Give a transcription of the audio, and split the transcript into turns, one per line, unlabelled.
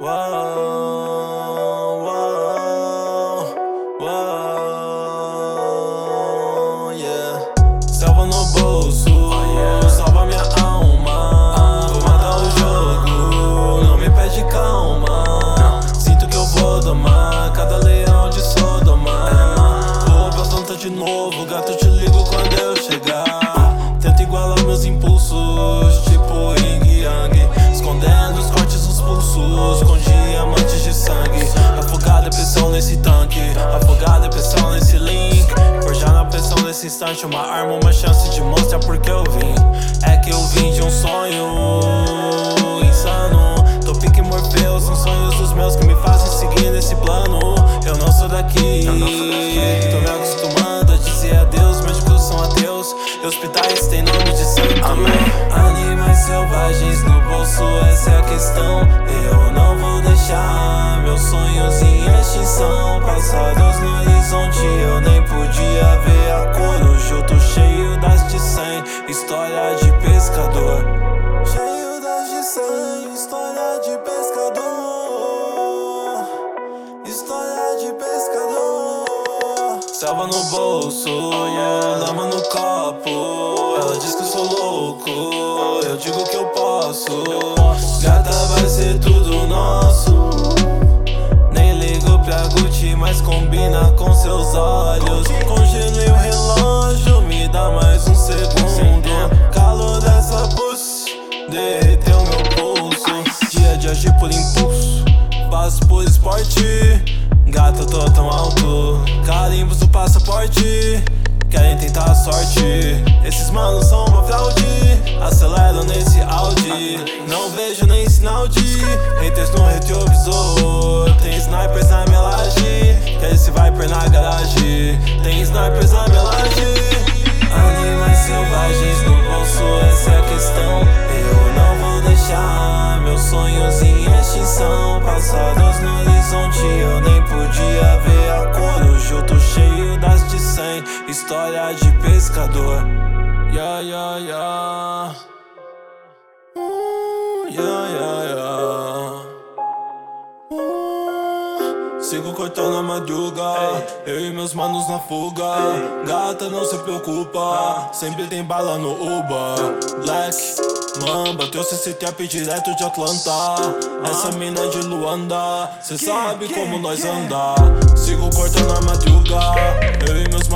Yeah. Salva no bolso, salva minha alma. Vou matar o jogo, não me pede calma. Sinto que eu vou domar cada leão de Sodoma. Vou pra planta de novo, gato te ligo quando eu chegar. Tenta igualar meus impulsos. Uma arma, uma chance de mostrar porque eu vim. É que eu vim de um sonho insano. Tô pique Morfeu, são sonhos dos meus que me fazem seguir nesse plano. Eu não sou daqui, tô me acostumando a dizer adeus. Médicos são ateus, e hospitais têm nome de santo. Animais selvagens no bolso, essa é a questão. Eu não vou deixar meus sonhos em extinção. Passados no horizonte, Selva no bolso, lama no copo. Ela diz que eu sou louco, eu digo que eu posso. Gata vai ser tudo nosso. Nem ligo pra Gucci, mas combina com seus olhos. Congelei o relógio, me dá mais um segundo. Calor dessa pussy, derreteu meu pulso. Dia de agir por impulso, faço por esporte. Gato, tô tão alto, carimbos do passaporte. Querem tentar a sorte, esses manos são uma fraude. Acelero nesse Audi, não vejo nem sinal de haters no retrovisor. Tem snipers na minha laje, quer esse viper na garagem. Tem snipers na minha laje. Animais selvagens no bolso, essa é a questão. História de pescador. Yeah, yeah, yeah. Uh, yeah, yeah, yeah. Uh, Sigo cortando a madruga, eu e meus manos na fuga. Gata, não se preocupa, sempre tem bala no Uba. Black, mamba, teu CC trap direto de Atlanta. Essa mina é de Luanda, cê sabe como nós anda. Sigo cortando a madruga, eu e meus